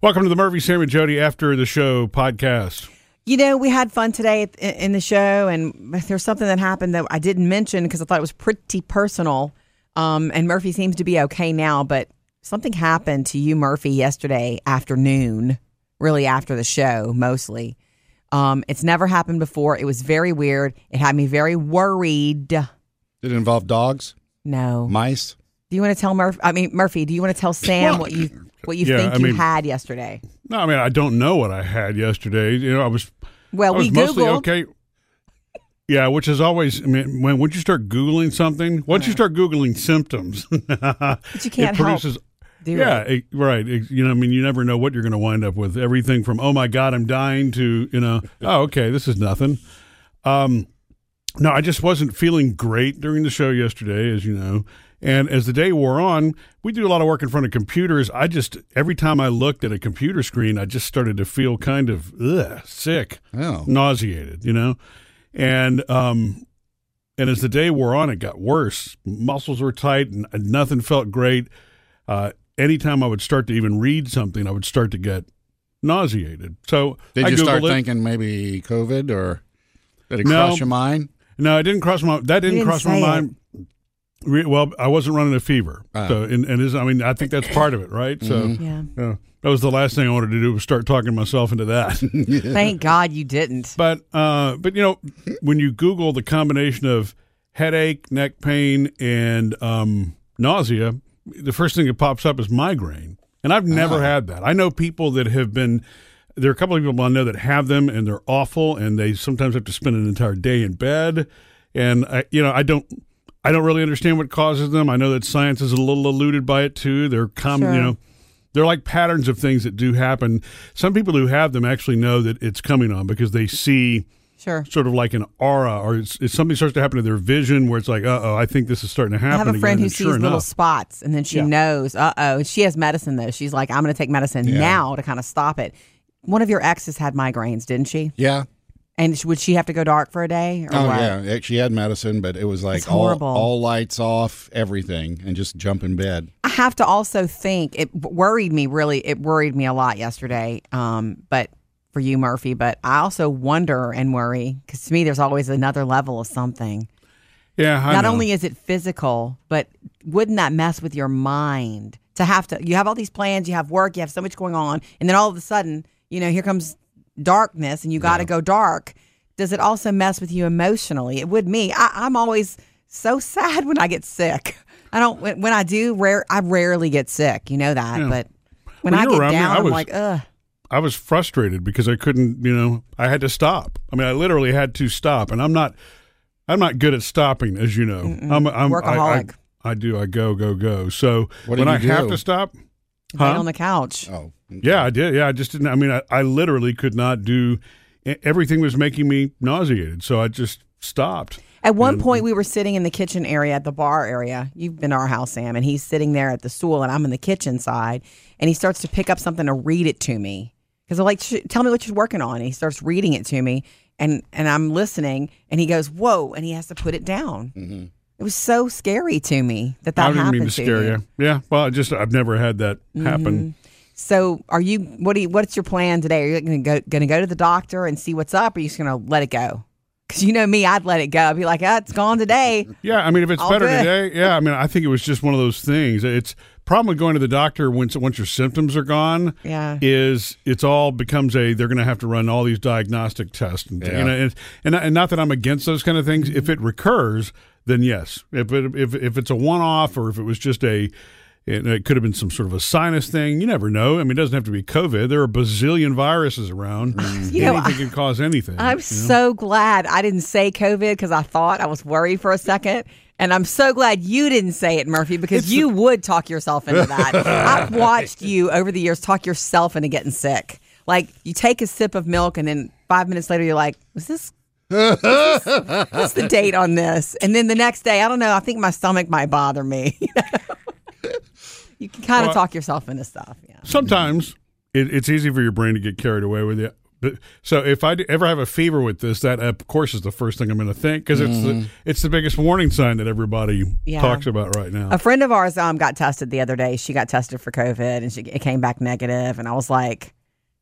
Welcome to the Murphy, Sam, and Jody After the Show podcast. You know, we had fun today in the show, and there's something that happened that I didn't mention because I thought it was pretty personal. Um, and Murphy seems to be okay now, but something happened to you, Murphy, yesterday afternoon, really after the show, mostly. Um, it's never happened before. It was very weird. It had me very worried. Did it involve dogs, No. mice? Do you want to tell Murphy? I mean, Murphy, do you want to tell Sam what you what you Yeah, think I you mean- had yesterday? No, I mean I don't know what I had yesterday. You know, I was Well, I was we mostly googled. okay. Yeah, which is always. I mean, when once you start googling something, once you start googling symptoms, But you can't it help. produces. Do yeah, it. it- right. It- you know, I mean, you never know what you're going to wind up with. Everything from "Oh my God, I'm dying" to you know, "Oh, okay, this is nothing." Um, no, I just wasn't feeling great during the show yesterday, as you know. And as the day wore on, we do a lot of work in front of computers. I just every time I looked at a computer screen, I just started to feel kind of ugh, sick, Oh. nauseated, you know. And um, and as the day wore on, it got worse. Muscles were tight, and nothing felt great. Uh, anytime I would start to even read something, I would start to get nauseated. So Did I you start it. thinking maybe COVID or did it No. cross your mind? No, it didn't cross my that didn't, didn't cross my say it. mind. Re- Well, I wasn't running a fever, Ah. so and, and is, I mean I think that's part of it, right? So Yeah. yeah, that was the last thing I wanted to do was start talking myself into that. Thank God you didn't. but uh, but you know when you Google the combination of headache, neck pain, and um, nausea, the first thing that pops up is migraine, and I've never had that. I know people that have been. There are a couple of people I know that have them, and they're awful, and they sometimes have to spend an entire day in bed. And I, you know, I don't, I don't really understand what causes them. I know that science is a little eluded by it too. They're common, you know, they're like patterns of things that do happen. Some people who have them actually know that it's coming on because they see Sure. sort of like an aura, or it's, it's something starts to happen to their vision where it's like, uh oh, I think this is starting to happen. I have a friend again. who sees sure little enough, spots and then she Yeah. knows, uh oh. She has medicine though. She's like, I'm going to take medicine Yeah. now to kind of stop it. One of your exes had migraines, didn't she? Yeah. And sh- would she have to go dark for a day? Or Oh what? yeah. It- She had medicine, but it was like all, horrible. all lights off, everything, and just jump in bed. I have to also think it worried me really. It worried me a lot yesterday. Um, but for you, Murphy, but I also wonder and worry because to me, there's always another level of something. yeah, I Not know. only is it physical, but wouldn't that mess with your mind to have to? You have all these plans, you have work, you have so much going on, and then all of a sudden, you know, here comes darkness, and you got to go dark. Does it also mess with you emotionally? It would me. I, I'm always so sad when I get sick. I don't. When, when I do, rare. I rarely get sick. You know that, Yeah. but when When I get were me, down, I I'm like, ugh. I was frustrated because I couldn't, you know, I had to stop. I mean, I literally had to stop, and I'm not, I'm not good at stopping, as you know. I'm, I'm Workaholic. I, I, I do. I go, go, go. So What when I you have to stop, Lay Huh? on the couch. Oh. yeah, I did. Yeah, I just didn't. I mean, I, I literally could not do. Everything was making me nauseated, so I just stopped. At one And- point, we were sitting in the kitchen area at the bar area. You've been to our house, Sam, and he's sitting there at the stool, and I'm in the kitchen side, and he starts to pick up something to read it to me because I'm like, "Tell me what you're working on." And he starts reading it to me, and and I'm listening, and he goes, "Whoa!" and he has to put it down. Mm-hmm. It was so scary to me that that I didn't happened mean to to scare you. you. Yeah, well, I just I've never had that happen. So, are you? What do you? What's your plan today? Are you going to go going to go to the doctor and see what's up, or are you just going to let it go? Because you know me, I'd let it go. I'd be like, "Ah, it's gone today." Yeah, I mean, if it's All better good. today, yeah. I mean, I think it was just one of those things. It's problem with going to the doctor once once your symptoms are gone. Yeah. is it's all becomes a they're going to have to run all these diagnostic tests and Yeah. you know, and, and and not that I'm against those kind of things. If it recurs, then yes. If it, if if it's a one off or if it was just a it, it could have been some sort of a sinus thing. You never know. I mean, it doesn't have to be COVID. There are a bazillion viruses around. Mm. You know, Anything can cause anything. I'm you know? so glad I didn't say COVID because I thought I was worried for a second. And I'm so glad you didn't say it, Murphy, because you would talk yourself into that. I've watched you over the years talk yourself into getting sick. Like you take a sip of milk and then five minutes later you're like, was this what's, this- what's the date on this? And then the next day, I don't know, I think my stomach might bother me. you can kind of Well, talk yourself into stuff. Yeah. sometimes it, it's easy for your brain to get carried away with it. But so if I ever have a fever with this, that of course is the first thing I'm going to think because it's the it's the biggest warning sign that everybody Yeah. talks about right now. A friend of ours um, got tested the other day. She got tested for COVID and she it came back negative. And I was like,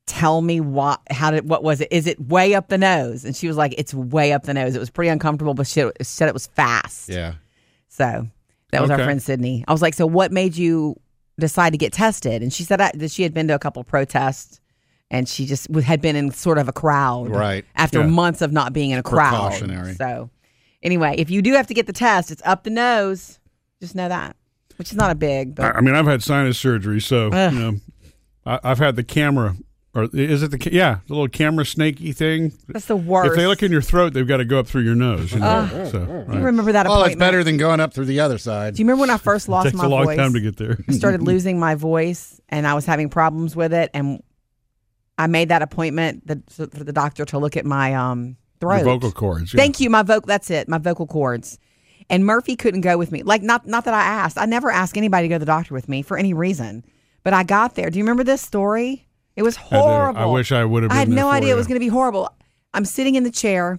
"Tell me what? How did? What was it? Is it way up the nose?" And she was like, "It's way up the nose. It was pretty uncomfortable, but she said it was fast." Yeah. So that was our friend Sydney. I was like, "So what made you decide to get tested?" And she said that that she had been to a couple of protests. And she just had been in sort of a crowd, Right. After Yeah. months of not being in a crowd. Precautionary. So, anyway, if you do have to get the test, it's up the nose. Just know that, which is not a big, but I I mean, I've had sinus surgery, so Ugh. you know, I've had the camera, or is it the yeah, the little camera snaky thing? That's the worst. If they look in your throat, they've got to go up through your nose. You know? so Do you remember that Well, appointment? it's better than going up through the other side. Do you remember when I first lost takes my a long voice? time to get there. I started losing my voice, and I was having problems with it, and I made that appointment for the doctor to look at my um throat. Your vocal cords. Yeah. Thank you, my vocal. That's it, my vocal cords. And Murphy couldn't go with me. Like not not that I asked. I never ask anybody to go to the doctor with me for any reason. But I got there. Do you remember this story? It was horrible. I wish I would have. I had no idea you. it was going to be horrible. I'm sitting in the chair.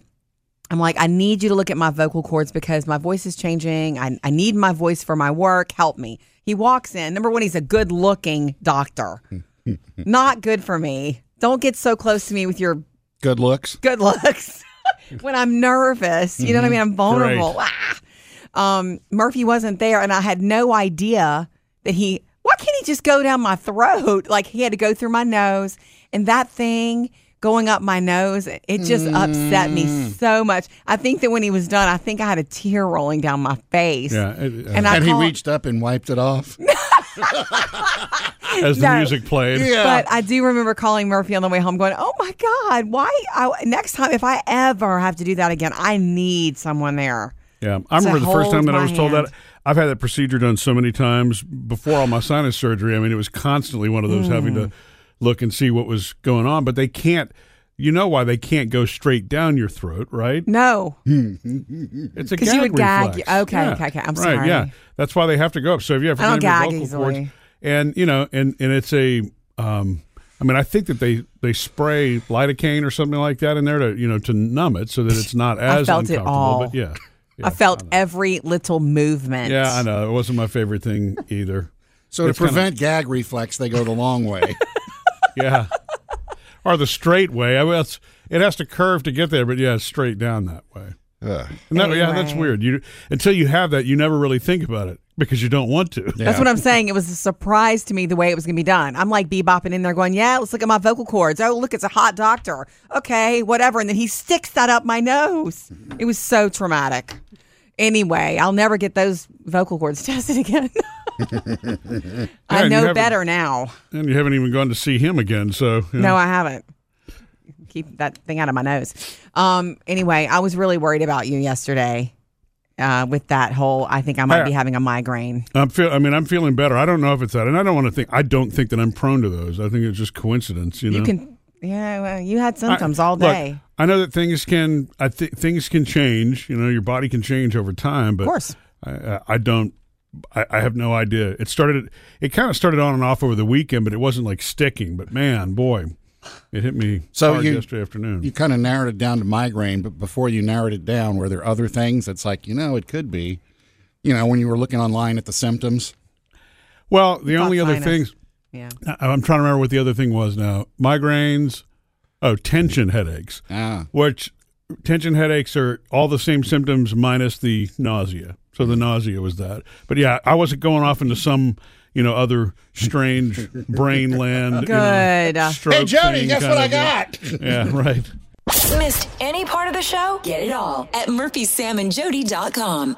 I'm like, I need you to look at my vocal cords because my voice is changing. I, I need my voice for my work. Help me. He walks in. Number one, he's a good looking doctor. Not good for me. Don't get so close to me with your Good looks. good looks when I'm nervous. You know what I mean? I'm vulnerable. Ah. Um, Murphy wasn't there, and I had no idea that he. Why can't he just go down my throat? Like he had to go through my nose, and that thing going up my nose, it just upset me so much. I think that when he was done, I think I had a tear rolling down my face. Yeah, it- uh, And I and he reached up and wiped it off. as the No. music played. Yeah. But I do remember calling Murphy on the way home, going, "Oh my God, why? I, next time, if I ever have to do that again, I need someone there." Yeah, I remember the first time that I was told hand. that. I've had that procedure done so many times before all my sinus surgery. I mean, it was constantly one of those having Mm. to look and see what was going on. But they can't. You know why they can't go straight down your throat, right? No, It's a gag you would reflex. you- okay, Yeah. okay, okay. I'm right, sorry. Yeah, that's why they have to go up. So if you have I don't any of your gag vocal easily. cords, and you know, and and it's a. Um, I mean, I think that they they spray lidocaine or something like that in there to you know to numb it so that it's not I as felt it uncomfortable. all. But yeah, I felt every little movement. yeah, I know it wasn't my favorite thing either. So to It's kinda- prevent gag reflex, they go the long way. Yeah. or the straight way. I mean, it has to curve to get there, but yeah, straight down that way. Ugh. And that, Yeah, that's weird. You until you have that, you never really think about it because you don't want to. That's what I'm saying. It was a surprise to me the way it was going to be done. I'm like bebopping in there going, yeah, let's look at my vocal cords. Oh, look, it's a hot doctor. Okay, whatever. And then he sticks that up my nose. It was so traumatic. Anyway, I'll never get those vocal cords tested again. Yeah, I and know better now. And you haven't even gone to see him again. So you know. No, I haven't. Keep that thing out of my nose. Um. Anyway, I was really worried about you yesterday. Uh, with that whole, I think I might I- be having a migraine. I'm feel. I mean, I'm feeling better. I don't know if it's that, and I don't want to think. I don't think that I'm prone to those. I think it's just coincidence. You know. You can, yeah. Well, you had I- symptoms all look, day. I know that things can. I think things can change. You know, your body can change over time. But of course. I, I- I don't. I, I have no idea. It started. It kind of started on and off over the weekend, but it wasn't like sticking. But man, boy, it hit me So hard you- yesterday afternoon. You kind of narrowed it down to migraine, but before you narrowed it down, were there other things that's like, you know, it could be, you know, when you were looking online at the symptoms? well, the Thought only other things Yeah. I- I'm trying to remember what the other thing was now. Migraines. Oh, tension headaches. Ah, Which tension headaches are all the same symptoms minus the nausea. So the nausea was that. But yeah, I wasn't going off into some, you know, other strange brain land. you know, Good. stroke hey, Jody, thing guess what I got? Yeah, right. Missed any part of the show? Get it all at murphysamandjody.com.